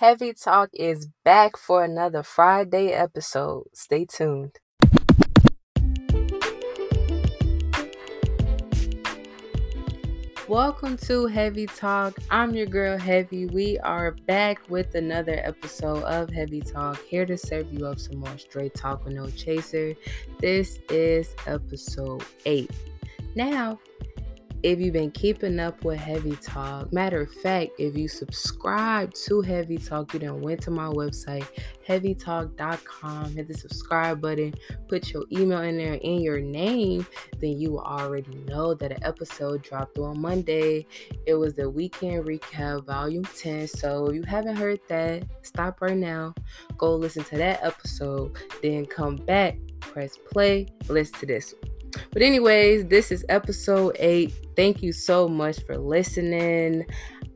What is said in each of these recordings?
Heavy Talk is back for another Friday episode. Stay tuned. Welcome to Heavy Talk. I'm your girl Heavy. We are back with another episode of Heavy Talk, here to serve you up some more straight talk with no chaser. This is episode 8. Now, if you've been keeping up with Heavy Talk, matter of fact, if you subscribe to Heavy Talk, you then went to my website, heavytalk.com, hit the subscribe button, put your email in there and your name, then you will already know that an episode dropped on Monday. It was the weekend recap, volume 10. So if you haven't heard that, stop right now, go listen to that episode, then come back, press play, listen to this one. But, anyways, this is episode eight. Thank you so much for listening.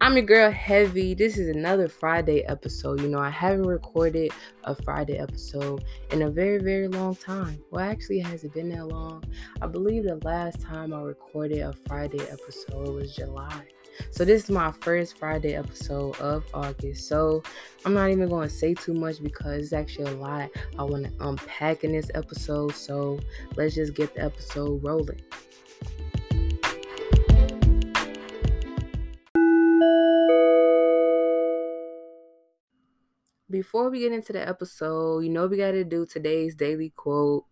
I'm your girl Heavy. This is another Friday episode. You know, I haven't recorded a Friday episode in a very, very long time. Well, actually, has it been that long? I believe the last time I recorded a Friday episode was July. So this is my first Friday episode of August. So I'm not even going to say too much because it's actually a lot I want to unpack in this episode. So let's just get the episode rolling. Before we get into the episode, you know we got to do today's daily quote.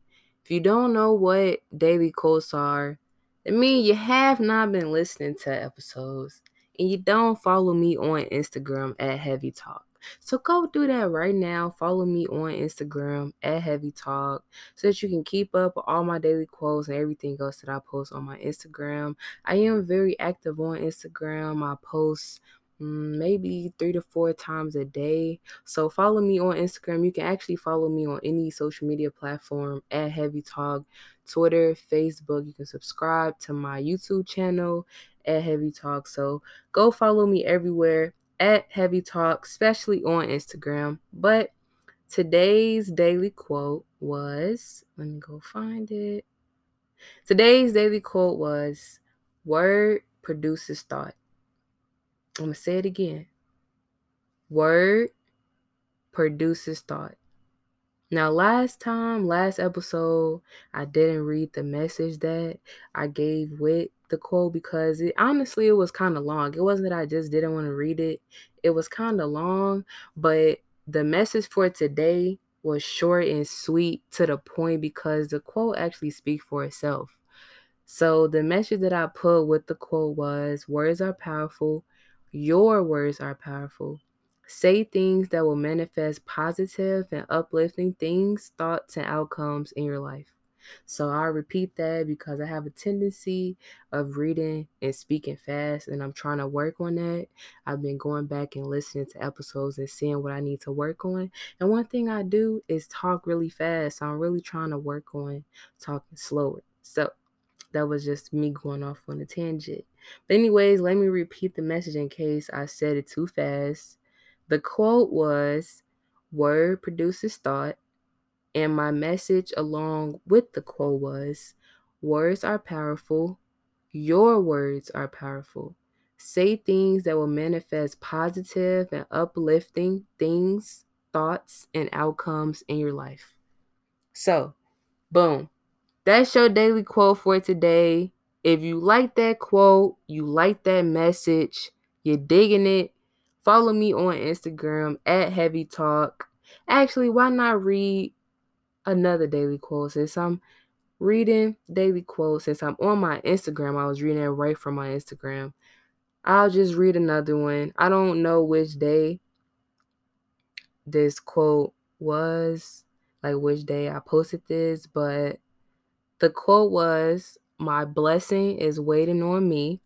If you don't know what daily quotes are, it means you have not been listening to episodes and you don't follow me on Instagram at Heavy Talk. So go do that right now. Follow me on Instagram at Heavy Talk so that you can keep up with all my daily quotes and everything else that I post on my Instagram. I am very active on Instagram. I post Mm, maybe three to four times a day. So follow me on Instagram. You can actually follow me on any social media platform at Heavy Talk, Twitter, Facebook. You can subscribe to my YouTube channel at Heavy Talk. So go follow me everywhere at Heavy Talk, especially on Instagram. But today's daily quote was let me go find it. Today's daily quote was word produces thought. I'm going to say it again. Word produces thought. Now, last time, last episode, I didn't read the message that I gave with the quote because it honestly it was kind of long. It wasn't that I just didn't want to read it. It was kind of long, but the message for today was short and sweet to the point because the quote actually speaks for itself. So the message that I put with the quote was words are powerful, your words are powerful. Say things that will manifest positive and uplifting things, thoughts, and outcomes in your life. So I repeat that because I have a tendency of reading and speaking fast, and I'm trying to work on that. I've been going back and listening to episodes and seeing what I need to work on. And one thing I do is talk really fast. So I'm really trying to work on talking slower. So that was just me going off on a tangent. But, anyways, let me repeat the message in case I said it too fast. The quote was Word produces thought. And my message along with the quote was Words are powerful. Your words are powerful. Say things that will manifest positive and uplifting things, thoughts, and outcomes in your life. So, boom. That's your daily quote for today. If you like that quote, you like that message, you're digging it, follow me on Instagram at Heavy Talk. Actually, why not read another daily quote since I'm reading daily quotes since I'm on my Instagram. I was reading it right from my Instagram. I'll just read another one. I don't know which day this quote was, like which day I posted this, but the quote was, My blessing is waiting on me.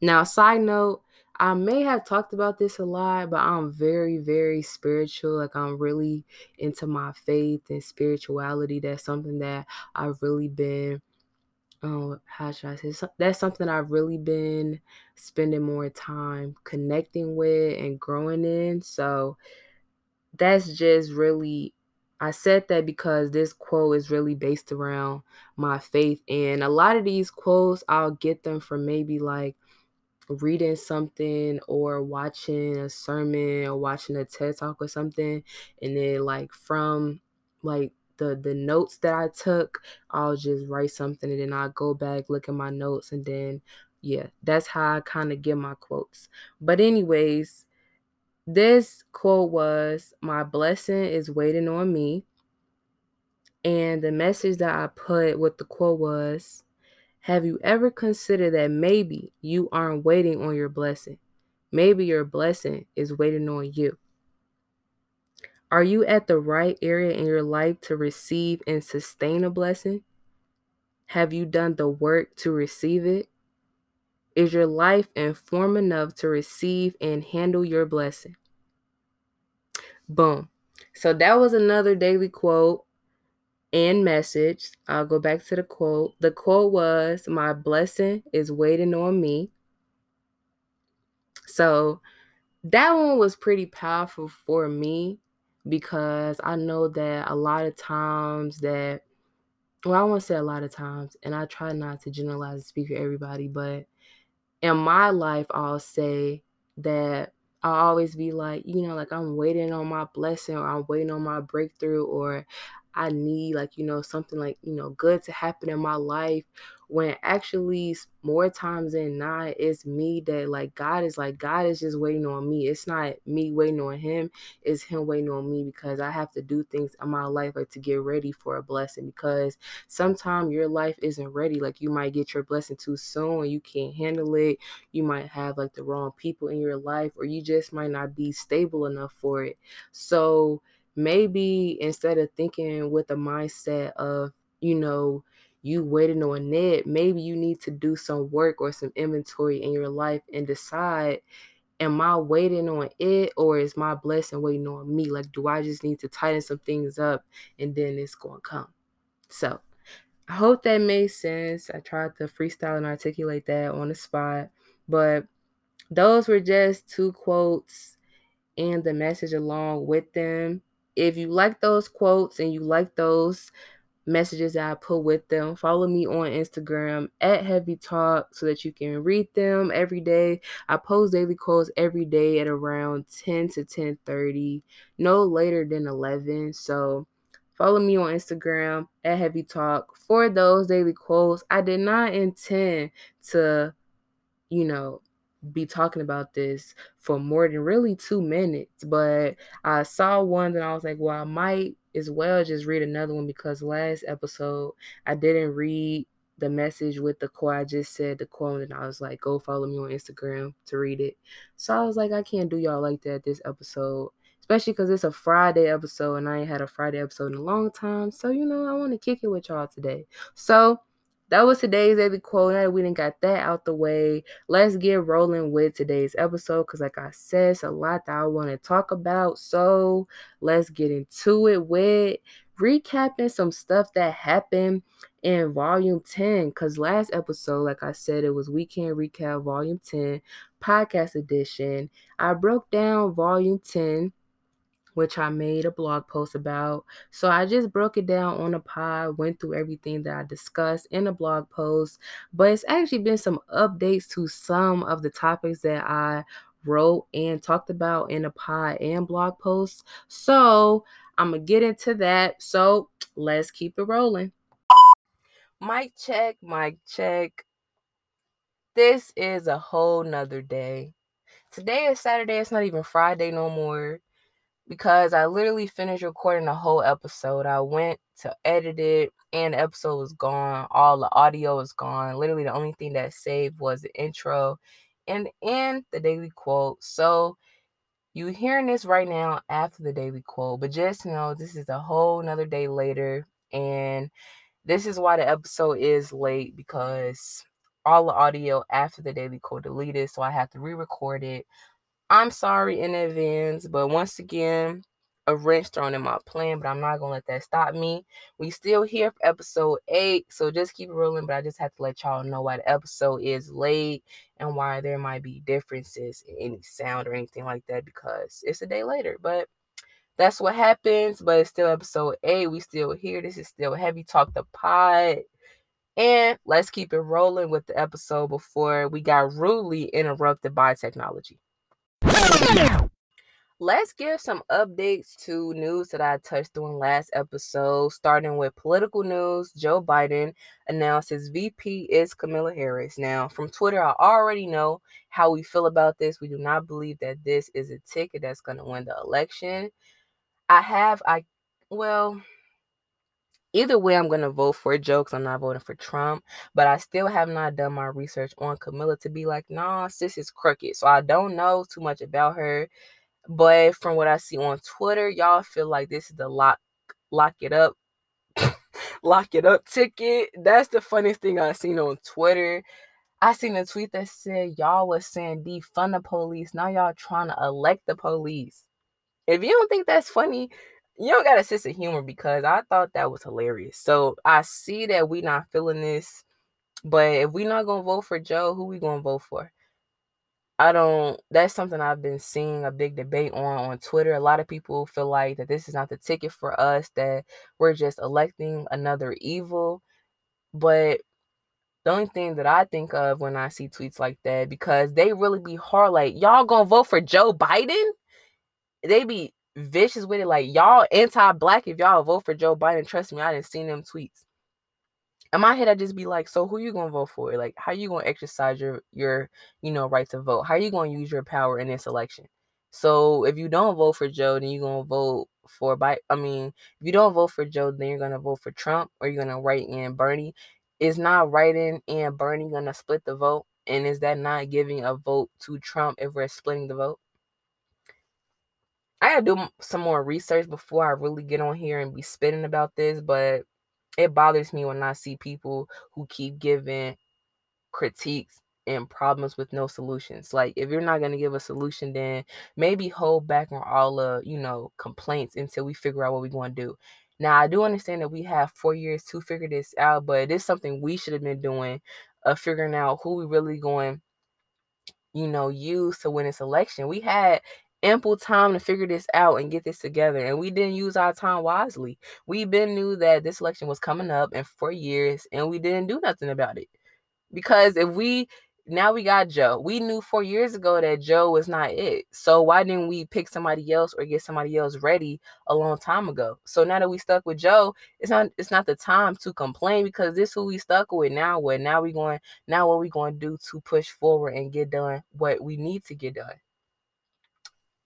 Now, side note, I may have talked about this a lot, but I'm very, very spiritual. Like, I'm really into my faith and spirituality. That's something that I've really been, um, how should I say? That's something I've really been spending more time connecting with and growing in. So, that's just really I said that because this quote is really based around my faith. And a lot of these quotes, I'll get them from maybe like reading something or watching a sermon or watching a TED talk or something and then like from like the the notes that I took, I'll just write something and then I'll go back, look at my notes and then yeah, that's how I kind of get my quotes. But anyways, this quote was my blessing is waiting on me. And the message that I put with the quote was Have you ever considered that maybe you aren't waiting on your blessing? Maybe your blessing is waiting on you. Are you at the right area in your life to receive and sustain a blessing? Have you done the work to receive it? Is your life informed enough to receive and handle your blessing? Boom. So that was another daily quote and message. I'll go back to the quote. The quote was My blessing is waiting on me. So that one was pretty powerful for me because I know that a lot of times that well, I won't say a lot of times, and I try not to generalize and speak for everybody, but in my life, I'll say that I'll always be like, you know, like I'm waiting on my blessing or I'm waiting on my breakthrough or I need like, you know, something like, you know, good to happen in my life when actually more times than not it's me that like God is like God is just waiting on me. It's not me waiting on him, it's him waiting on me because I have to do things in my life like to get ready for a blessing because sometimes your life isn't ready. Like you might get your blessing too soon you can't handle it. You might have like the wrong people in your life or you just might not be stable enough for it. So maybe instead of thinking with a mindset of, you know, you waiting on it, maybe you need to do some work or some inventory in your life and decide am I waiting on it or is my blessing waiting on me? Like, do I just need to tighten some things up and then it's going to come? So, I hope that made sense. I tried to freestyle and articulate that on the spot, but those were just two quotes and the message along with them if you like those quotes and you like those messages that I put with them, follow me on Instagram at Heavy Talk so that you can read them every day. I post daily quotes every day at around 10 to 10:30, no later than 11. So follow me on Instagram at Heavy Talk for those daily quotes. I did not intend to, you know, be talking about this for more than really two minutes, but I saw one that I was like, well, I might as well just read another one because last episode I didn't read the message with the quote. I just said the quote, and I was like, go follow me on Instagram to read it. So I was like, I can't do y'all like that this episode, especially because it's a Friday episode, and I ain't had a Friday episode in a long time. So, you know, I want to kick it with y'all today. So, that was today's daily quote. Now we didn't got that out the way. Let's get rolling with today's episode because, like I said, it's a lot that I want to talk about. So let's get into it with recapping some stuff that happened in volume 10. Because last episode, like I said, it was weekend recap volume 10, podcast edition. I broke down volume 10 which I made a blog post about. So I just broke it down on a pod, went through everything that I discussed in a blog post, but it's actually been some updates to some of the topics that I wrote and talked about in a pod and blog post. So I'm gonna get into that. So let's keep it rolling. Mic check, mic check. This is a whole nother day. Today is Saturday, it's not even Friday no more because I literally finished recording the whole episode. I went to edit it and the episode was gone. All the audio was gone. Literally the only thing that saved was the intro and and the daily quote. So you hearing this right now after the daily quote, but just know this is a whole nother day later. And this is why the episode is late because all the audio after the daily quote deleted. So I have to re-record it I'm sorry in advance, but once again, a wrench thrown in my plan, but I'm not gonna let that stop me. We still here for episode eight, so just keep rolling. But I just have to let y'all know why the episode is late and why there might be differences in any sound or anything like that because it's a day later. But that's what happens. But it's still episode eight. We still here. This is still heavy talk the pod. And let's keep it rolling with the episode before we got rudely interrupted by technology. Let's give some updates to news that I touched on last episode, starting with political news. Joe Biden announced his VP is Kamala Harris. Now, from Twitter, I already know how we feel about this. We do not believe that this is a ticket that's going to win the election. I have, I, well, either way, I'm going to vote for because I'm not voting for Trump. But I still have not done my research on Camilla to be like, nah, sis is crooked. So I don't know too much about her. But from what I see on Twitter, y'all feel like this is the lock lock it up lock it up ticket. That's the funniest thing I've seen on Twitter. I seen a tweet that said y'all was saying defund the police. Now y'all trying to elect the police. If you don't think that's funny, you don't got a sense of humor because I thought that was hilarious. So I see that we not feeling this, but if we not gonna vote for Joe, who we gonna vote for? I don't that's something I've been seeing a big debate on on Twitter. A lot of people feel like that this is not the ticket for us that we're just electing another evil. But the only thing that I think of when I see tweets like that because they really be hard like y'all to vote for Joe Biden? They be vicious with it like y'all anti-black if y'all vote for Joe Biden. Trust me, I didn't see them tweets in my head, I just be like, so who you gonna vote for? Like, how you gonna exercise your your you know right to vote? How you gonna use your power in this election? So if you don't vote for Joe, then you're gonna vote for Biden. I mean, if you don't vote for Joe, then you're gonna vote for Trump or you're gonna write in Bernie. Is not writing in Bernie gonna split the vote? And is that not giving a vote to Trump if we're splitting the vote? I gotta do some more research before I really get on here and be spitting about this, but it bothers me when I see people who keep giving critiques and problems with no solutions. Like if you're not gonna give a solution, then maybe hold back on all the you know complaints until we figure out what we're gonna do. Now I do understand that we have four years to figure this out, but it is something we should have been doing, of figuring out who we really going, you know, use to win this election. We had ample time to figure this out and get this together. And we didn't use our time wisely. We been knew that this election was coming up and for years and we didn't do nothing about it. Because if we now we got Joe. We knew four years ago that Joe was not it. So why didn't we pick somebody else or get somebody else ready a long time ago? So now that we stuck with Joe, it's not it's not the time to complain because this who we stuck with now. What now we going now what we going to do to push forward and get done what we need to get done.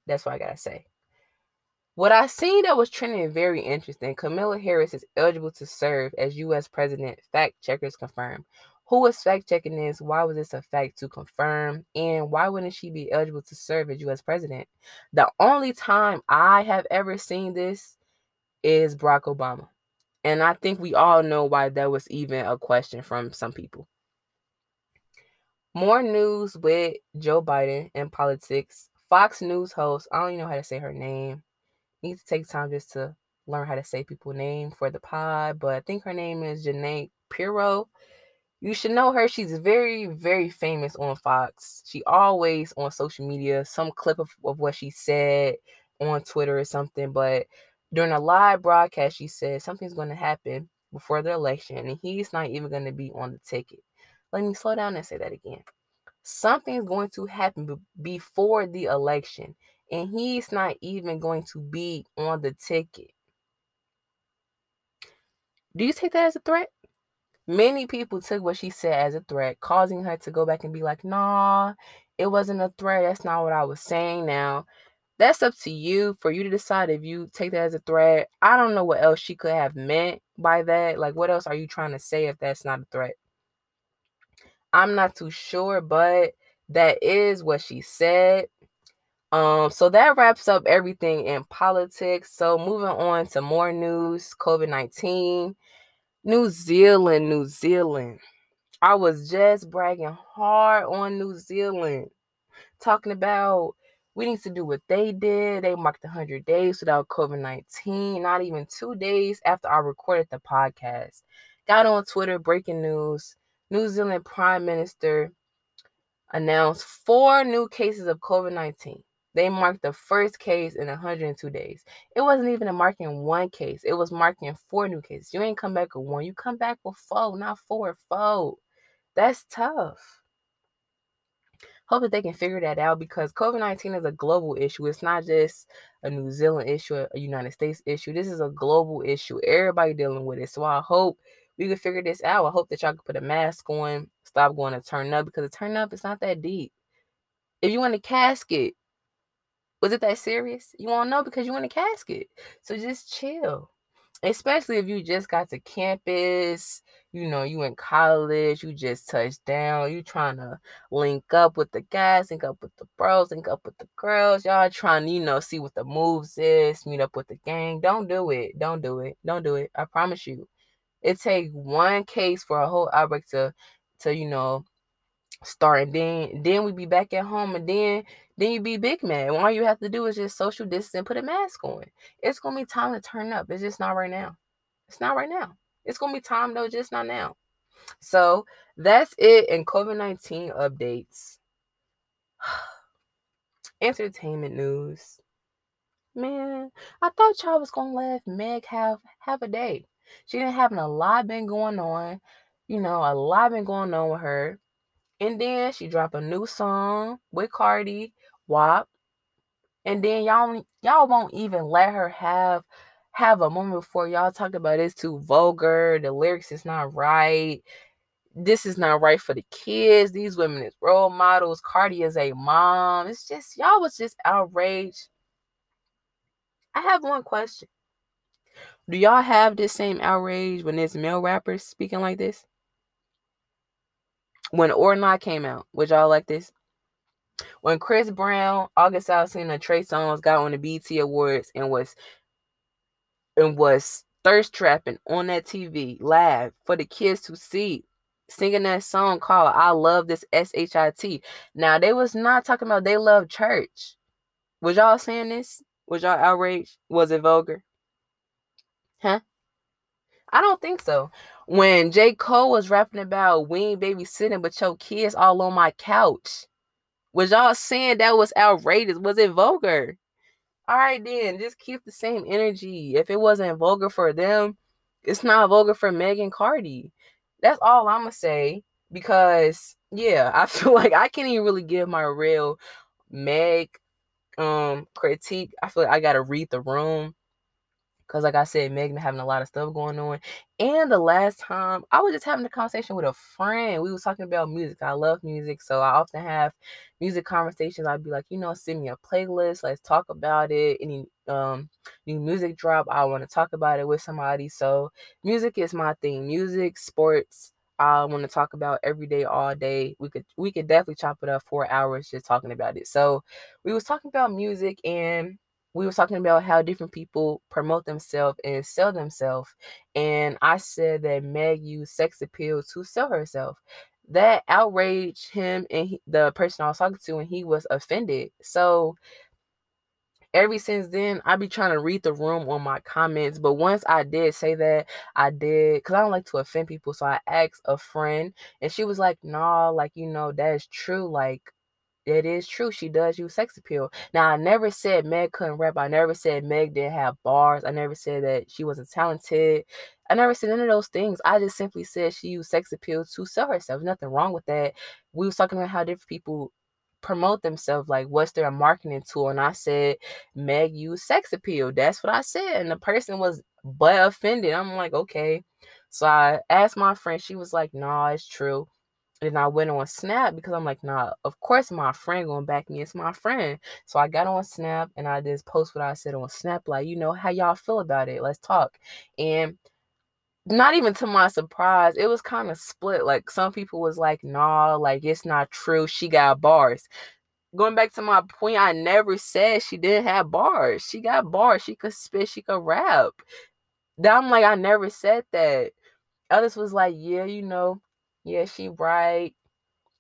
That's what I gotta say. What I seen that was trending very interesting. Kamala Harris is eligible to serve as U.S. president. Fact checkers confirm. Who was fact checking this? Why was this a fact to confirm? And why wouldn't she be eligible to serve as U.S. president? The only time I have ever seen this is Barack Obama. And I think we all know why that was even a question from some people. More news with Joe Biden and politics. Fox News host, I don't even know how to say her name. Need to take time just to learn how to say people's name for the pod, but I think her name is Jeanine Pirro. You should know her. She's very, very famous on Fox. She always on social media, some clip of, of what she said on Twitter or something. But during a live broadcast, she said something's going to happen before the election, and he's not even going to be on the ticket. Let me slow down and say that again something's going to happen before the election, and he's not even going to be on the ticket. Do you take that as a threat? Many people took what she said as a threat, causing her to go back and be like, nah, it wasn't a threat. That's not what I was saying now. That's up to you for you to decide if you take that as a threat. I don't know what else she could have meant by that. Like, what else are you trying to say if that's not a threat? I'm not too sure, but that is what she said. Um, so that wraps up everything in politics. So moving on to more news, COVID-19. New Zealand, New Zealand. I was just bragging hard on New Zealand, talking about we need to do what they did. They marked 100 days without COVID 19, not even two days after I recorded the podcast. Got on Twitter, breaking news. New Zealand Prime Minister announced four new cases of COVID 19. They marked the first case in 102 days. It wasn't even a marking one case. It was marking four new cases. You ain't come back with one. You come back with four, not four, four. That's tough. Hope that they can figure that out because COVID 19 is a global issue. It's not just a New Zealand issue, a United States issue. This is a global issue. Everybody dealing with it. So I hope we can figure this out. I hope that y'all can put a mask on, stop going to turn up because the turn up is not that deep. If you want a casket, was it that serious? You won't know because you want a casket. So just chill. Especially if you just got to campus, you know, you in college, you just touched down, you trying to link up with the guys, link up with the bros, link up with the girls. Y'all trying to, you know, see what the moves is, meet up with the gang. Don't do it. Don't do it. Don't do it. I promise you. It take one case for a whole outbreak to to, you know, start and then then we be back at home and then then you be big man. All you have to do is just social distance and put a mask on. It's gonna be time to turn up. It's just not right now. It's not right now. It's gonna be time though, just not now. So that's it in COVID 19 updates. Entertainment news. Man, I thought y'all was gonna let Meg have have a day. She didn't having a lot been going on. You know, a lot been going on with her. And then she dropped a new song with Cardi, WAP. And then y'all y'all won't even let her have have a moment before y'all talk about it's too vulgar, the lyrics is not right. This is not right for the kids. These women is role models. Cardi is a mom. It's just y'all was just outraged. I have one question. Do y'all have this same outrage when there's male rappers speaking like this? when Or Nah came out, would y'all like this? When Chris Brown, August Alsina, Trey Songz got on the BET Awards and was and was thirst trapping on that TV live for the kids to see, singing that song called "I Love This S-H-I-T." Now they was not talking about they love church. Was y'all saying this? Was y'all outraged? Was it vulgar? Huh? I don't think so. When J. Cole was rapping about we ain't babysitting, but your kids all on my couch. Was y'all saying that was outrageous? Was it vulgar? All right, then just keep the same energy. If it wasn't vulgar for them, it's not vulgar for Megan Cardi. That's all I'm gonna say. Because yeah, I feel like I can't even really give my real Meg um critique. I feel like I gotta read the room Cause like I said, Megan having a lot of stuff going on. And the last time I was just having a conversation with a friend. We was talking about music. I love music. So I often have music conversations. I'd be like, you know, send me a playlist. Let's talk about it. Any um new music drop. I want to talk about it with somebody. So music is my thing. Music, sports, I want to talk about every day, all day. We could we could definitely chop it up four hours just talking about it. So we was talking about music and we were talking about how different people promote themselves and sell themselves. And I said that Meg used sex appeal to sell herself. That outraged him and he, the person I was talking to, and he was offended. So ever since then, I be trying to read the room on my comments. But once I did say that, I did because I don't like to offend people. So I asked a friend, and she was like, "Nah, like you know that is true. Like it is true. She does use sex appeal. Now, I never said Meg couldn't rap. I never said Meg didn't have bars. I never said that she wasn't talented. I never said any of those things. I just simply said she used sex appeal to sell herself. Nothing wrong with that. We was talking about how different people promote themselves, like what's their marketing tool. And I said, Meg used sex appeal. That's what I said. And the person was but offended. I'm like, okay. So I asked my friend, she was like, nah, it's true. And I went on Snap because I'm like, nah, of course my friend gonna back me. It's my friend. So I got on Snap and I just post what I said on Snap, like, you know, how y'all feel about it. Let's talk. And not even to my surprise, it was kind of split. Like some people was like, nah, like it's not true. She got bars. Going back to my point, I never said she didn't have bars. She got bars. She could spit, she could rap. That I'm like, I never said that. Others was like, yeah, you know, yeah, she right.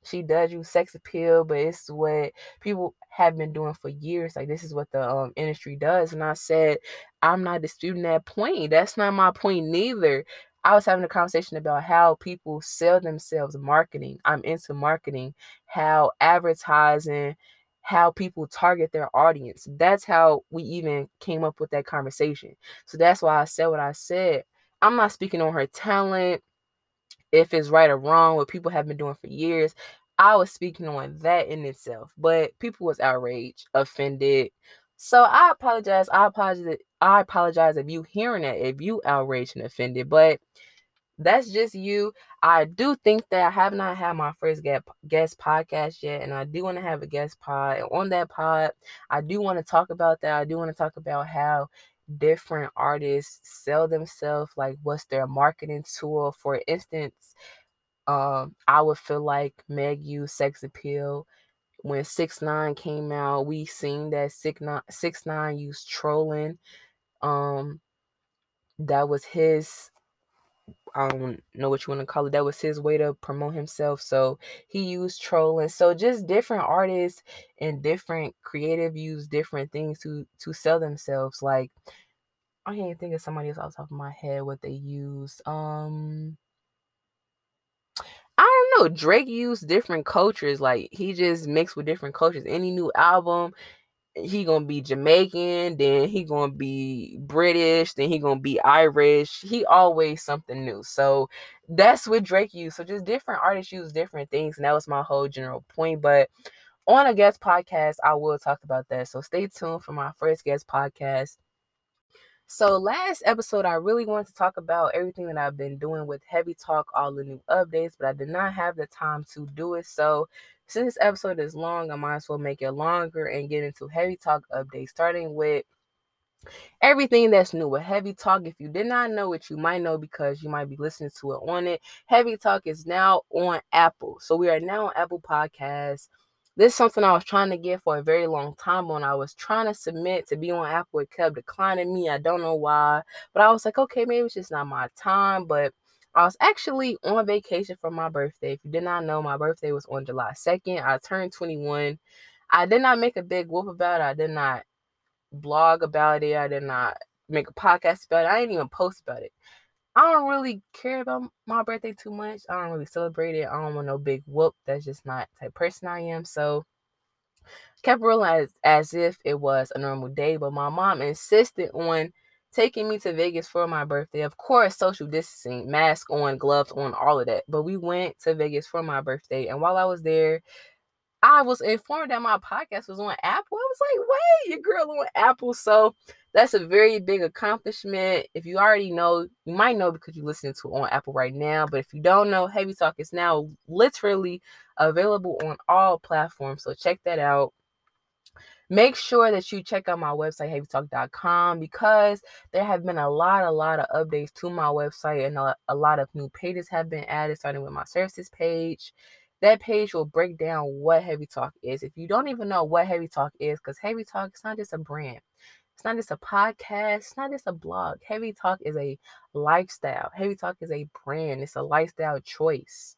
She does use sex appeal, but it's what people have been doing for years. Like this is what the um, industry does. And I said, I'm not disputing that point. That's not my point neither. I was having a conversation about how people sell themselves marketing. I'm into marketing, how advertising, how people target their audience. That's how we even came up with that conversation. So that's why I said what I said. I'm not speaking on her talent, if it's right or wrong, what people have been doing for years. I was speaking on that in itself, but people was outraged, offended. So I apologize. I apologize. I apologize if you hearing that, if you outraged and offended. But that's just you. I do think that I have not had my first guest podcast yet, and I do want to have a guest pod. And on that pod, I do want to talk about that. I do want to talk about how different artists sell themselves, like what's their marketing tool. For instance, um, I would feel like Meg used sex appeal. When Six Nine came out, we seen that Six Nine Six Nine used trolling. Um, that was his I don't know what you want to call it. That was his way to promote himself. So he used trolling. So just different artists and different creative use different things to to sell themselves. Like I can't even think of somebody else off the top of my head what they used. Um I don't know. Drake used different cultures. Like he just mixed with different cultures. Any new album, he gonna be Jamaican, then he gonna be British, then he gonna be Irish. He always something new. So that's what Drake used. So just different artists use different things, and that was my whole general point. But on a guest podcast, I will talk about that. So stay tuned for my first guest podcast. So last episode, I really wanted to talk about everything that I've been doing with Heavy Talk, all the new updates, but I did not have the time to do it. So since this episode is long, I might as well make it longer and get into Heavy Talk updates, starting with everything that's new with Heavy Talk. If you did not know it, you might know because you might be listening to it on it. Heavy Talk is now on Apple. So we are now on Apple Podcasts. This is something I was trying to get for a very long time when I was trying to submit to be on Apple. It kept declining me. I don't know why. But I was like, okay, maybe it's just not my time. But I was actually on vacation for my birthday. If you did not know, my birthday was on July 2nd. I turned 21. I did not make a big whoop about it. I did not blog about it. I did not make a podcast about it. I didn't even post about it. I don't really care about my birthday too much. I don't really celebrate it. I don't want no big whoop. That's just not type person I am. So kept rolling as, as if it was a normal day. But my mom insisted on taking me to Vegas for my birthday. Of course, social distancing, mask on, gloves on, all of that. But we went to Vegas for my birthday. And while I was there, I was informed that my podcast was on Apple. I was like, wait, your girl on Apple. So that's a very big accomplishment. If you already know, you might know because you're listening to on Apple right now. But if you don't know, Heavy Talk is now literally available on all platforms. So check that out. Make sure that you check out my website, heavytalk.com, because there have been a lot, a lot of updates to my website and a, a lot of new pages have been added, starting with my services page. That page will break down what Heavy Talk is. If you don't even know what Heavy Talk is, because Heavy Talk is not just a brand, it's not just a podcast, it's not just a blog. Heavy Talk is a lifestyle. Heavy Talk is a brand, it's a lifestyle choice.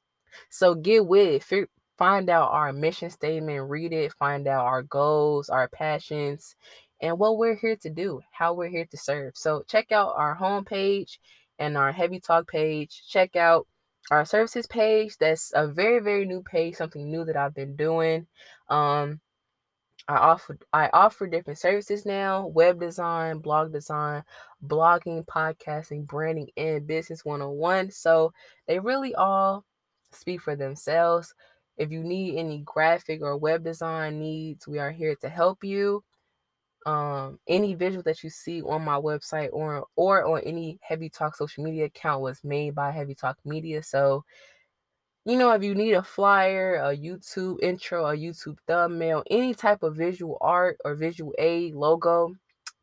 So get with it find out our mission statement, read it, find out our goals, our passions, and what we're here to do, how we're here to serve. So check out our homepage and our heavy talk page. Check out our services page. That's a very, very new page, something new that I've been doing. Um, I offer I offer different services now: web design, blog design, blogging, podcasting, branding, and business 101. So they really all speak for themselves. If you need any graphic or web design needs, we are here to help you. Um, any visual that you see on my website or or on any Heavy Talk social media account was made by Heavy Talk Media. So, you know, if you need a flyer, a YouTube intro, a YouTube thumbnail, any type of visual art or visual aid logo,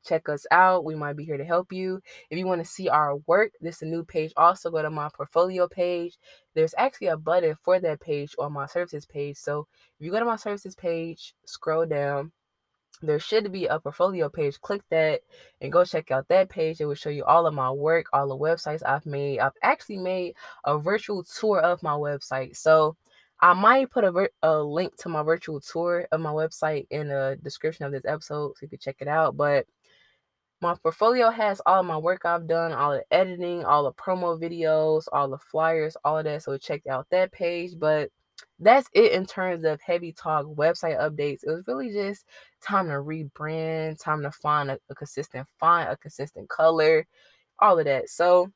check us out. We might be here to help you. If you want to see our work, this is a new page. Also, go to my portfolio page. There's actually a button for that page on my services page. So if you go to my services page, scroll down, there should be a portfolio page. Click that and go check out that page. It will show you all of my work, all the websites I've made. I've actually made a virtual tour of my website. So I might put a, a link to my virtual tour of my website in the description of this episode so you can check it out. But my portfolio has all my work I've done, all the editing, all the promo videos, all the flyers, all of that. So check out that page. But that's it in terms of heavy talk website updates. It was really just time to rebrand, time to find a, a consistent font, a consistent color, all of that. So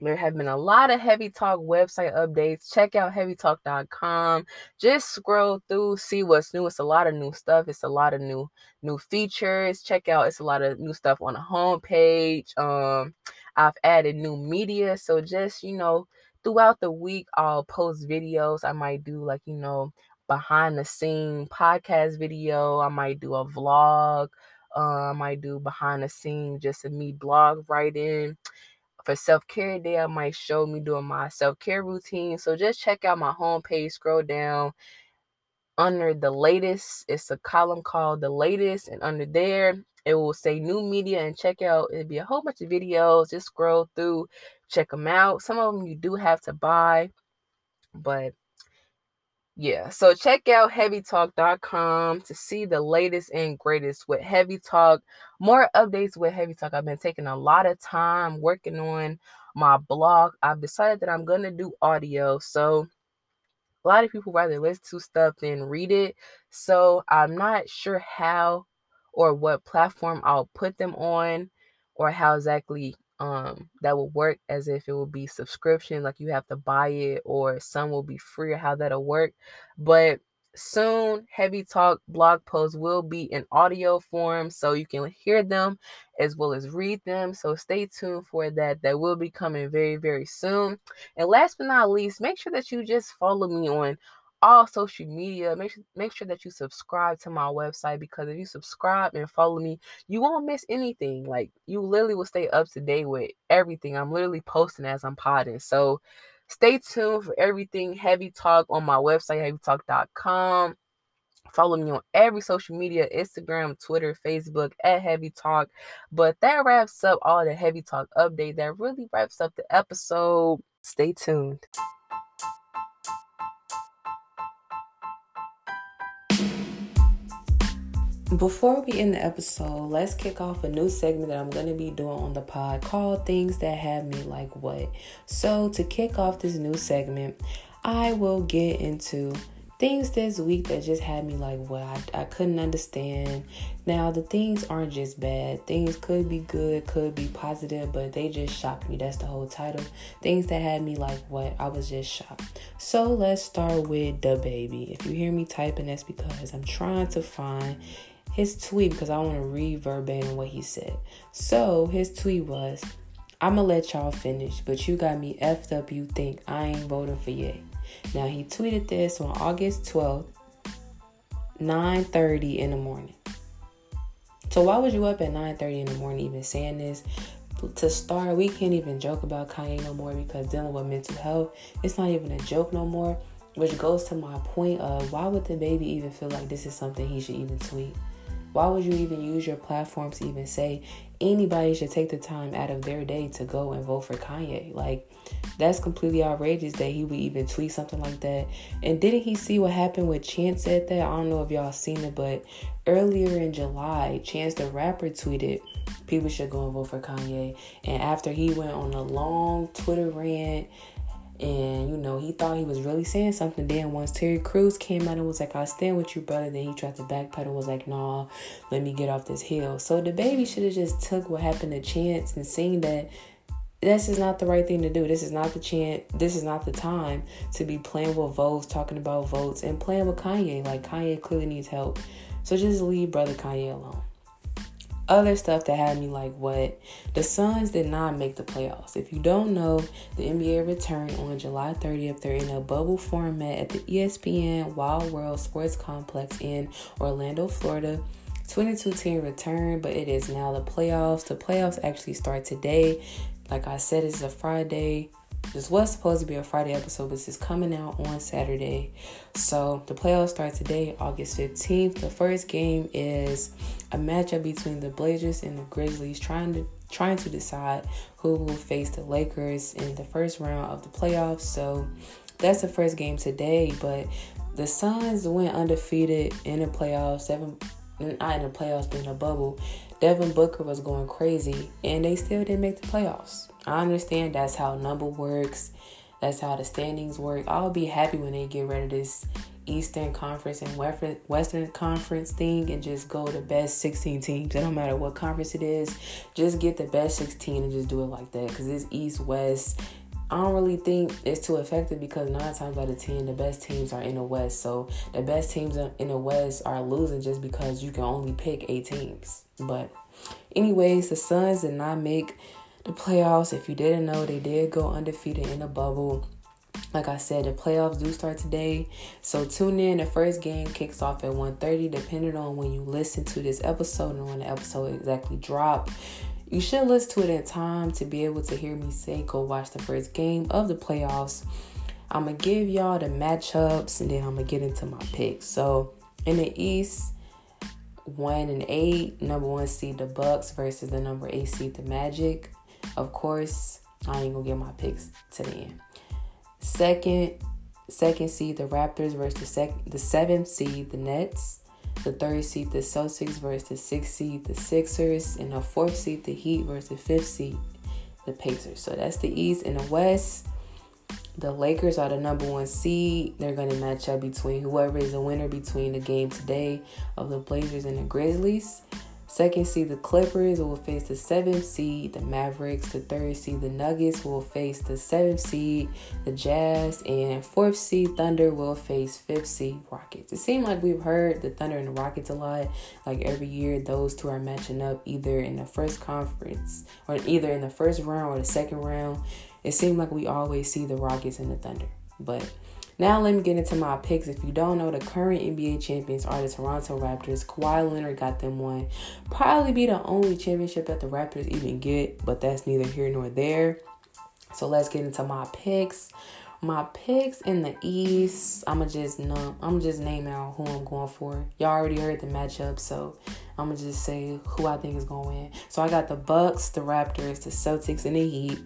there have been a lot of Heavy Talk website updates. Check out heavytalk.com. Just scroll through, see what's new. It's a lot of new stuff. It's a lot of new new features. Check out it's a lot of new stuff on the homepage. Um I've added new media, so just, you know, throughout the week I'll post videos. I might do like, you know, behind the scene podcast video. I might do a vlog. Uh, I might do behind the scene just a me blog writing for self care day, I might show me doing my self care routine. So just check out my homepage, scroll down under the latest. It's a column called the latest, and under there, it will say new media and check out. It'll be a whole bunch of videos. Just scroll through, check them out. Some of them you do have to buy, but yeah, so check out heavytalk.com to see the latest and greatest with Heavy Talk. More updates with Heavy Talk. I've been taking a lot of time working on my blog. I've decided that I'm going to do audio. So a lot of people rather listen to stuff than read it. So I'm not sure how or what platform I'll put them on or how exactly um that will work as if it will be subscription like you have to buy it or some will be free or how that'll work. But soon heavy talk blog posts will be in audio form so you can hear them as well as read them. So stay tuned for that. That will be coming very very soon. And last but not least make sure that you just follow me on all social media. Make sure, make sure that you subscribe to my website because if you subscribe and follow me, you won't miss anything. Like you literally will stay up to date with everything. I'm literally posting as I'm podding. So stay tuned for everything heavy talk on my website, heavytalk.com. Follow me on every social media Instagram, Twitter, Facebook at Heavy Talk. But that wraps up all the Heavy Talk update. That really wraps up the episode. Stay tuned. Before we end the episode, let's kick off a new segment that I'm going to be doing on the pod called Things That Have Me Like What. So, to kick off this new segment, I will get into things this week that just had me like what I, I couldn't understand. Now, the things aren't just bad, things could be good, could be positive, but they just shocked me. That's the whole title. Things that had me like what I was just shocked. So, let's start with DaBaby. If you hear me typing, that's because I'm trying to find his tweet because I want to read verbatim what he said. So his tweet was, I'ma let y'all finish, but you got me effed up. You think I ain't voting for Ye. Now he tweeted this on August 12th, 9:30 in the morning. So why was you up at 9:30 in the morning even saying this? To start, we can't even joke about Kanye no more because dealing with mental health, it's not even a joke no more. Which goes to my point of why would DaBaby even feel like this is something he should even tweet? Why would you even use your platform to even say anybody should take the time out of their day to go and vote for Kanye? Like, that's completely outrageous that he would even tweet something like that. And didn't he see what happened with Chance said that? I don't know if y'all seen it, but earlier in July, Chance the rapper tweeted people should go and vote for Kanye. And after he went on a long Twitter rant and you know, he thought he was really saying something. Then once Terry Crews came out and was like, "I stand with you, brother," then he tried to backpedal. Was like, "Nah, let me get off this hill." So DaBaby should have just took what happened to Chance and seen that this is not the right thing to do. This is not the chance. This is not the time to be playing with votes, talking about votes, and playing with Kanye. Like Kanye clearly needs help. So just leave brother Kanye alone other stuff that had me like, what? The Suns did not make the playoffs. If you don't know, the NBA returned on July 30th. They're in a bubble format at the ESPN Wide World Sports Complex in Orlando, Florida. 22 team return, but it is now the playoffs. The playoffs actually start today. Like I said, it's a Friday. This was supposed to be a Friday episode, but this is coming out on Saturday. So the playoffs start today, August 15th. The first game is a matchup between the Blazers and the Grizzlies, trying to trying to decide who will face the Lakers in the first round of the playoffs. So that's the first game today. But the Suns went undefeated in the playoffs. Devin, not in the playoffs, but in a bubble. Devin Booker was going crazy, and they still didn't make the playoffs. I understand that's how number works. That's how the standings work. I'll be happy when they get rid of this Eastern Conference and Western Conference thing and just go the best 16 teams. It don't matter what conference it is, just get the best 16 and just do it like that. Because it's East West. I don't really think it's too effective because nine times out of ten, the best teams are in the West. So the best teams in the West are losing just because you can only pick eight teams. But, anyways, the Suns did not make the playoffs. If you didn't know, they did go undefeated in the bubble. Like I said, the playoffs do start today. So tune in. The first game kicks off at 1.30, depending on when you listen to this episode and when the episode exactly drop. You should listen to it in time to be able to hear me say go watch the first game of the playoffs. I'm gonna give y'all the matchups and then I'm gonna get into my picks. So in the East, one and eight, number one seed the Bucks versus the number eight seed the Magic. Of course, I ain't gonna get my picks to the end. Second, second seed the Raptors versus the sec- the seventh seed the Nets. The third seed the Celtics versus the sixth seed the Sixers, and the fourth seed the Heat versus the fifth seed the Pacers. So that's the East and the West. The Lakers are the number one seed. They're going to match up between whoever is the winner between the game today of the Blazers and the Grizzlies. Second seed, the Clippers will face the seventh seed, the Mavericks. The third seed, the Nuggets will face the seventh seed, the Jazz. And fourth seed, Thunder will face fifth seed, Rockets. It seems like we've heard the Thunder and the Rockets a lot. Like every year, those two are matching up either in the first conference or either in the first round or the second round. It seemed like we always see the Rockets and the Thunder. But now let me get into my picks. If you don't know, the current NBA champions are the Toronto Raptors. Kawhi Leonard got them one. Probably be the only championship that the Raptors even get, but that's neither here nor there. So let's get into my picks. My picks in the East, I'ma just know I'm just name out who I'm going for. Y'all already heard the matchup, so I'ma just say who I think is gonna win. So I got the Bucks, the Raptors, the Celtics, and the Heat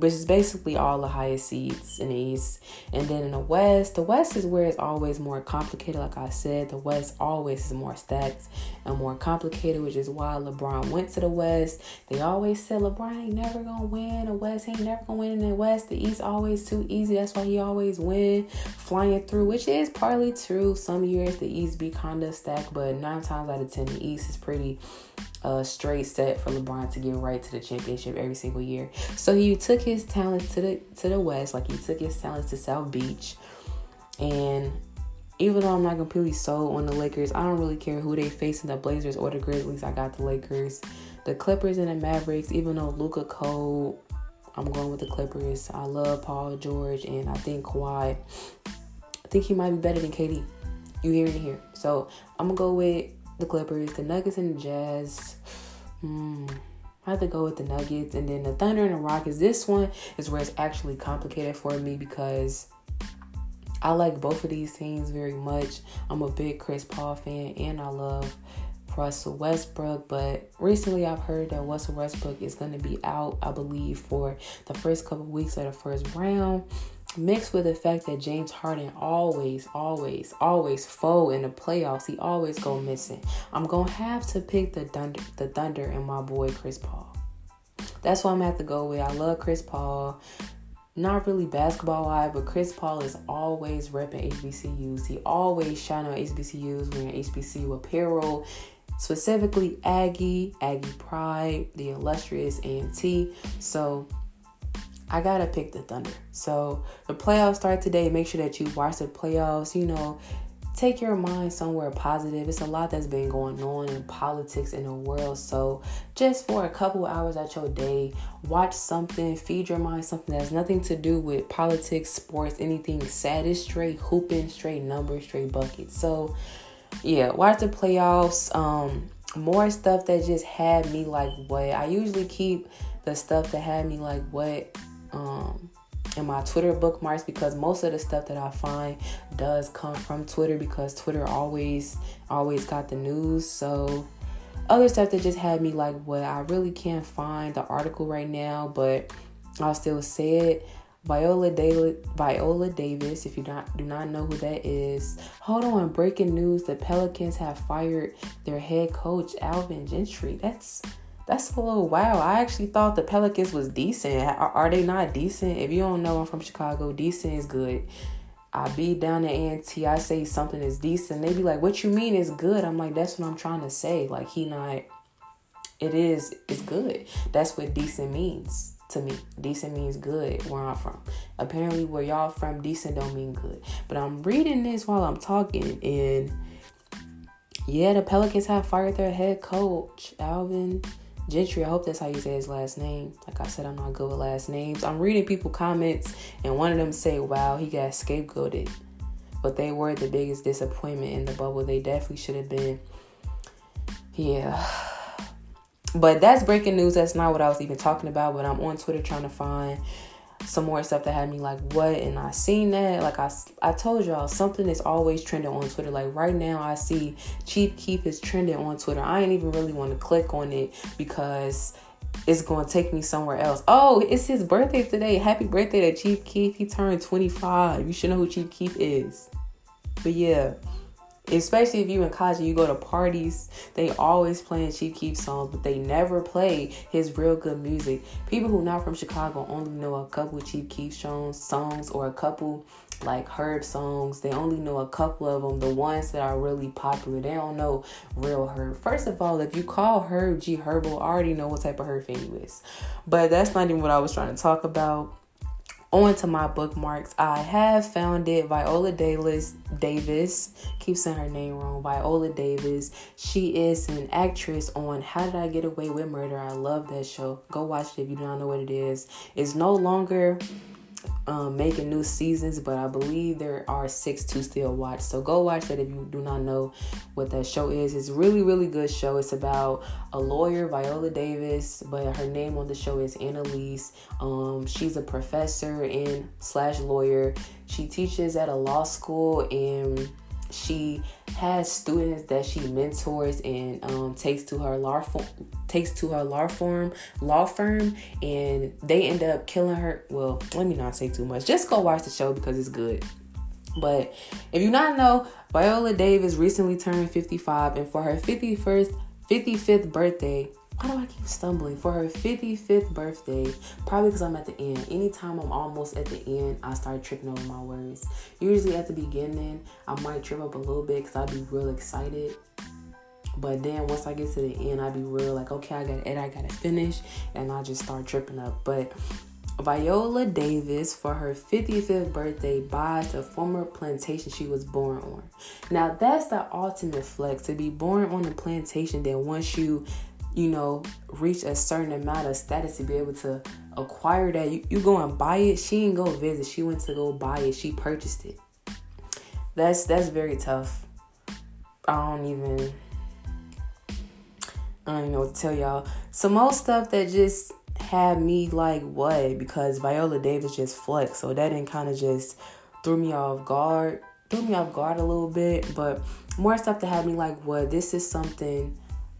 which is basically all the highest seeds in the East. And then in the West, the West is where it's always more complicated. Like I said, the West always is more stacked and more complicated, which is why LeBron went to the West. They always said LeBron ain't never gonna win. The West ain't never gonna win in the West. The East always too easy. That's why he always win, flying through, which is partly true. Some years the East be kinda stacked, but nine times out of ten, the East is pretty a straight set for LeBron to get right to the championship every single year. So he took his talents to the to the West, like he took his talents to South Beach. And even though I'm not completely sold on the Lakers, I don't really care who they face in the Blazers or the Grizzlies. I got the Lakers, the Clippers, and the Mavericks. Even though Luka Cole, I'm going with the Clippers. I love Paul George, and I think Kawhi. I think he might be better than KD. You hear it here. So I'm gonna go with the Clippers, the Nuggets, and the Jazz. Hmm. I have to go with the Nuggets and then the Thunder and the Rockets. This one is where it's actually complicated for me because I like both of these teams very much. I'm a big Chris Paul fan and I love Russell Westbrook, but recently I've heard that Russell Westbrook is going to be out, I believe, for the first couple weeks of the first round mixed with the fact that James Harden always, always, always foe in the playoffs. He always go missing. I'm gonna have to pick the Thunder, the Thunder, and my boy Chris Paul. That's what I'm gonna have to go with. I love Chris Paul. Not really basketball wise, but Chris Paul is always repping HBCUs. He always shine on HBCUs wearing HBCU apparel specifically Aggie, Aggie Pride, the illustrious A&T. So I gotta pick the Thunder. So the playoffs start today. Make sure that you watch the playoffs. You know, take your mind somewhere positive. It's a lot that's been going on in politics in the world. So just for a couple hours at your day, watch something, feed your mind something that has nothing to do with politics, sports, anything sad. It's straight hooping, straight numbers, straight buckets. So yeah, watch the playoffs. Um, more stuff that just had me like what I usually keep the stuff that had me like what um, in my Twitter bookmarks because most of the stuff that I find does come from Twitter because Twitter always always got the news. So other stuff that just had me like what I really can't find the article right now, but I'll still say it. Viola Davis, Viola Davis, if you not do not know who that is. Hold on, breaking news: the Pelicans have fired their head coach Alvin Gentry. That's that's a little wow. I actually thought the Pelicans was decent. Are, are they not decent? If you don't know, I'm from Chicago. Decent is good. I be down in A&T. I say something is decent. They be like, "What you mean is good?" I'm like, "That's what I'm trying to say." Like he not. It is. It's good. That's what decent means to me. Decent means good where I'm from. Apparently, where y'all from, decent don't mean good. But I'm reading this while I'm talking, and yeah, the Pelicans have fired their head coach, Alvin Gentry. I hope that's how you say his last name. Like I said, I'm not good with last names. I'm reading people comments, and one of them say, "Wow, he got scapegoated." But they were the biggest disappointment in the bubble. They definitely should have been. Yeah. But that's breaking news. That's not what I was even talking about. But I'm on Twitter trying to find some more stuff that had me like what? And i seen that. Like i i told y'all something is always trending on twitter. Like right now i see chief keef is trending on twitter. I ain't even really want to click on it because it's going to take me somewhere else. Oh it's his birthday today. Happy birthday to chief keef. He turned 25 you should know who chief keef is. But yeah especially if you in college and you go to parties, they always playing Chief Keef songs, but they never play his real good music. People who not from Chicago only know a couple Chief Keef songs, songs or a couple like Herb songs. They only know a couple of them, the ones that are really popular. They don't know real Herb. First of all, if you call Herb G Herbo, I already know what type of Herb fan you is. But that's not even what I was trying to talk about on to my bookmarks. I have found it. Viola Davis, Davis, keep saying her name wrong. Viola Davis. She is an actress on How Did I Get Away with Murder. I love that show. Go watch it if you don't know what it is. It's no longer um, making new seasons, but I believe there are six to still watch. So go watch that if you do not know what that show is. It's really, really good show. It's about a lawyer, Viola Davis, but her name on the show is Annalise. Um, she's a professor and slash lawyer. She teaches at a law school and she has students that she mentors and um, takes to her law firm, takes to her law firm, law firm, and they end up killing her. Well, let me not say too much. Just go watch the show because it's good. But if you not know, Viola Davis recently turned 55, and for her 51st, 55th birthday, why do I keep stumbling? For her 55th birthday, probably because I'm at the end. Anytime I'm almost at the end, I start tripping over my words. Usually at the beginning, I might trip up a little bit because I'd be real excited. But then once I get to the end, I'd be real like, okay, I got it, I gotta finish, and I just start tripping up. But Viola Davis, for her 55th birthday, buys the former plantation she was born on. Now, that's the ultimate flex to be born on a plantation that once you you know, reach a certain amount of status to be able to acquire that. You, you go and buy it. She didn't go visit. She went to go buy it. She purchased it. That's that's very tough. I don't even I don't even know what to tell y'all. Some more stuff that just had me like what because Viola Davis just flexed. So that didn't kind of just threw me off guard. Threw me off guard a little bit. But more stuff that had me like what this is something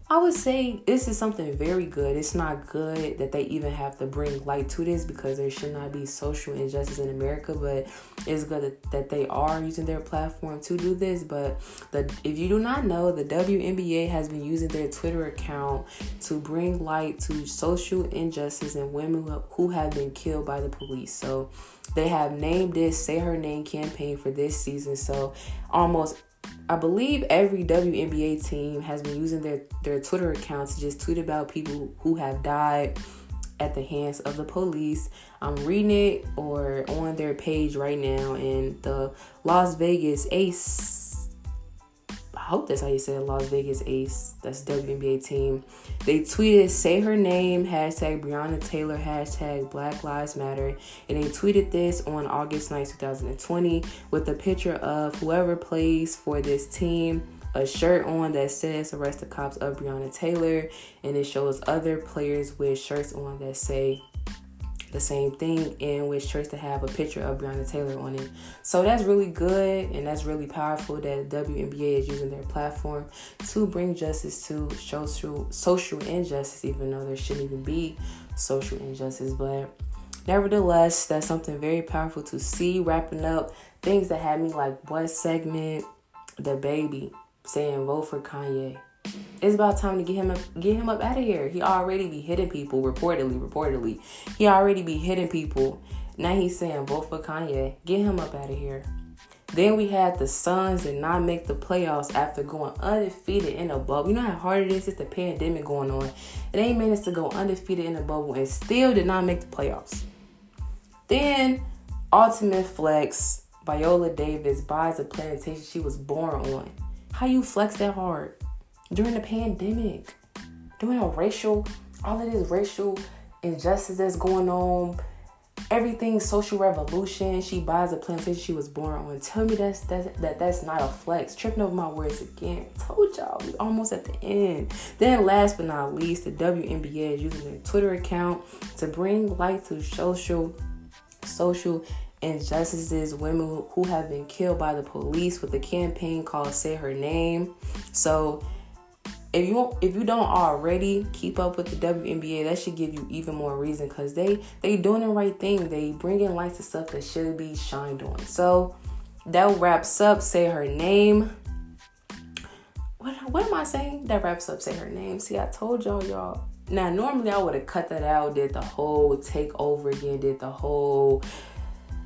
I would say this is something very good. It's not good that they even have to bring light to this because there should not be social injustice in America, but it's good that, they are using their platform to do this. But the if you do not know, the WNBA has been using their Twitter account to bring light to social injustice and women who have been killed by the police. So they have named this Say Her Name campaign for this season. So almost I believe every WNBA team has been using their, their Twitter accounts to just tweet about people who have died at the hands of the police. I'm reading it or on their page right now, and the Las Vegas Ace hope that's how you say it, Las Vegas Ace. That's WNBA team. They tweeted, say her name, hashtag Breonna Taylor, hashtag Black Lives Matter. And they tweeted this on August 9, 2020, with a picture of whoever plays for this team a shirt on that says arrest the cops of Breonna Taylor and it shows other players with shirts on that say the same thing and which shirts to have a picture of Breonna Taylor on it. So that's really good and that's really powerful that WNBA is using their platform to bring justice to social social injustice, even though there shouldn't even be social injustice. But nevertheless, that's something very powerful to see. Wrapping up things that had me like what segment, DaBaby saying vote for Kanye. It's about time to get him up, get him up out of here. He already be hitting people, reportedly, reportedly. He already be hitting people. Now he's saying vote for Kanye. Get him up out of here. Then we had the Suns and not make the playoffs after going undefeated in a bubble. You know how hard it is? It's the pandemic going on. It ain't managed to go undefeated in a bubble and still did not make the playoffs. Then Ultimate Flex, Viola Davis buys a plantation she was born on. How you flex that hard? During the pandemic, during a racial, all of this racial injustice that's going on, everything social revolution. She buys a plantation she was born on. Tell me that's, that's that that's not a flex. Tripping over my words again. Told y'all we almost at the end. Then last but not least, the WNBA is using their Twitter account to bring light to social social injustices, women who have been killed by the police with a campaign called Say Her Name. So if you if you don't already keep up with the WNBA, that should give you even more reason because they they doing the right thing. They bringing light to stuff that should be shined on. So that wraps up. Say her name. What what am I saying? That wraps up. Say her name. See, I told y'all, y'all. Now normally I would have cut that out, did the whole take over again, did the whole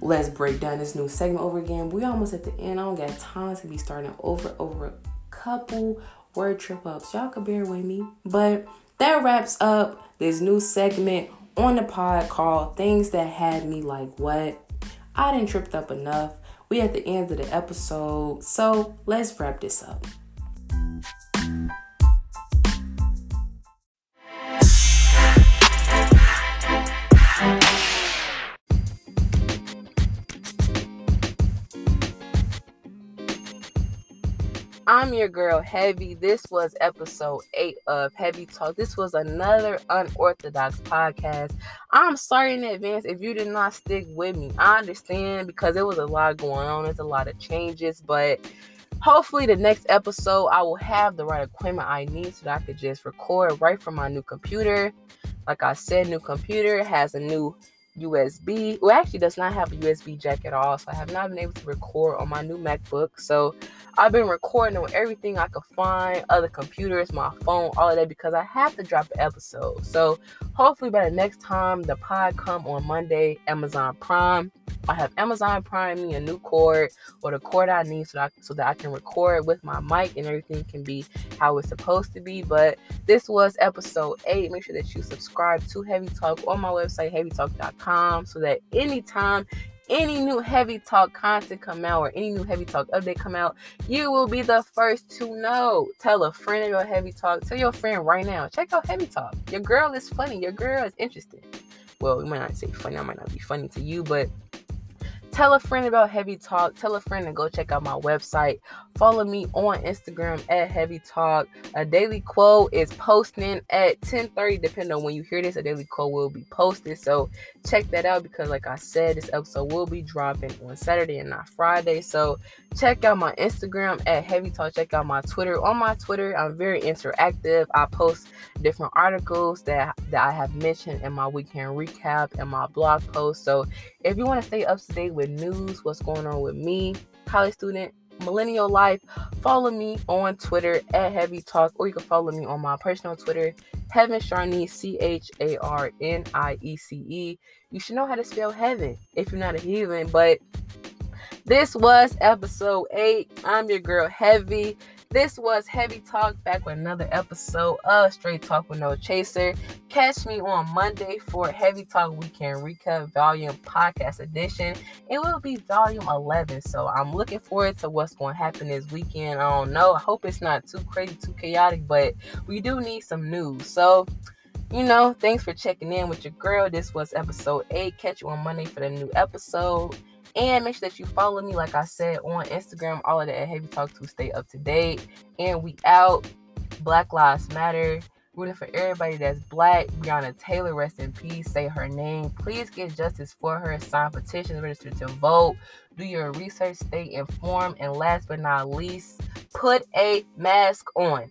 let's break down this new segment over again. We almost at the end. I don't got time to be starting over over a couple word trip ups. Y'all could bear with me. But that wraps up this new segment on the pod called Things That Had Me Like What. I didn't tripped up enough. We at the end of the episode. So let's wrap this up. I'm your girl, Heavy. This was episode eight of Heavy Talk. This was another unorthodox podcast. I'm sorry in advance if you did not stick with me. I understand because there was a lot going on, there's a lot of changes, but hopefully the next episode I will have the right equipment I need so that I could just record right from my new computer. Like I said, new computer has a new USB. Well, actually does not have a USB jack at all. So I have not been able to record on my new MacBook. So I've been recording on everything I could find, other computers, my phone, all of that, because I have to drop an episode. So hopefully by the next time the pod come on Monday, Amazon Prime, I have Amazon Prime me a new cord or the cord I need so that I, so that I can record with my mic and everything can be how it's supposed to be. But this was episode eight. Make sure that you subscribe to Heavy Talk on my website, heavytalk.com, so that anytime any new heavy talk content come out or any new heavy talk update come out, you will be the first to know. Tell a friend about heavy talk. Tell your friend right now. Check out heavy talk. Your girl is funny. Your girl is interesting. Well, you might not say funny. I might not be funny to you, but Tell a friend about Heavy Talk. Tell a friend to go check out my website. Follow me on Instagram at Heavy Talk. A daily quote is posting at 10:30. Depending on when you hear this, a daily quote will be posted. So check that out because, like I said, this episode will be dropping on Saturday and not Friday. So check out my Instagram at Heavy Talk. Check out my Twitter. On my Twitter, I'm very interactive. I post different articles that that I have mentioned in my weekend recap and my blog post. So if you want to stay up to date with news, what's going on with me, college student, millennial life, follow me on Twitter at Heavy Talk, or you can follow me on my personal Twitter, Heaven Charniece, C H A R N I E C E. You should know how to spell heaven if you're not a heathen, but this was episode eight. I'm your girl, Heavy. This was Heavy Talk back with another episode of Straight Talk with No Chaser. Catch me on Monday for Heavy Talk Weekend Recap Volume Podcast Edition. It will be Volume 11. So I'm looking forward to what's going to happen this weekend. I don't know. I hope it's not too crazy, too chaotic, but we do need some news. So, you know, thanks for checking in with your girl. This was episode 8. Catch you on Monday for the new episode. And make sure that you follow me, like I said, on Instagram, all of that at Heavy Talk to stay up to date. And we out. Black Lives Matter. Rooting for everybody that's black. Breonna Taylor, rest in peace. Say her name. Please get justice for her. Sign petitions, register to vote. Do your research, stay informed. And last but not least, put a mask on.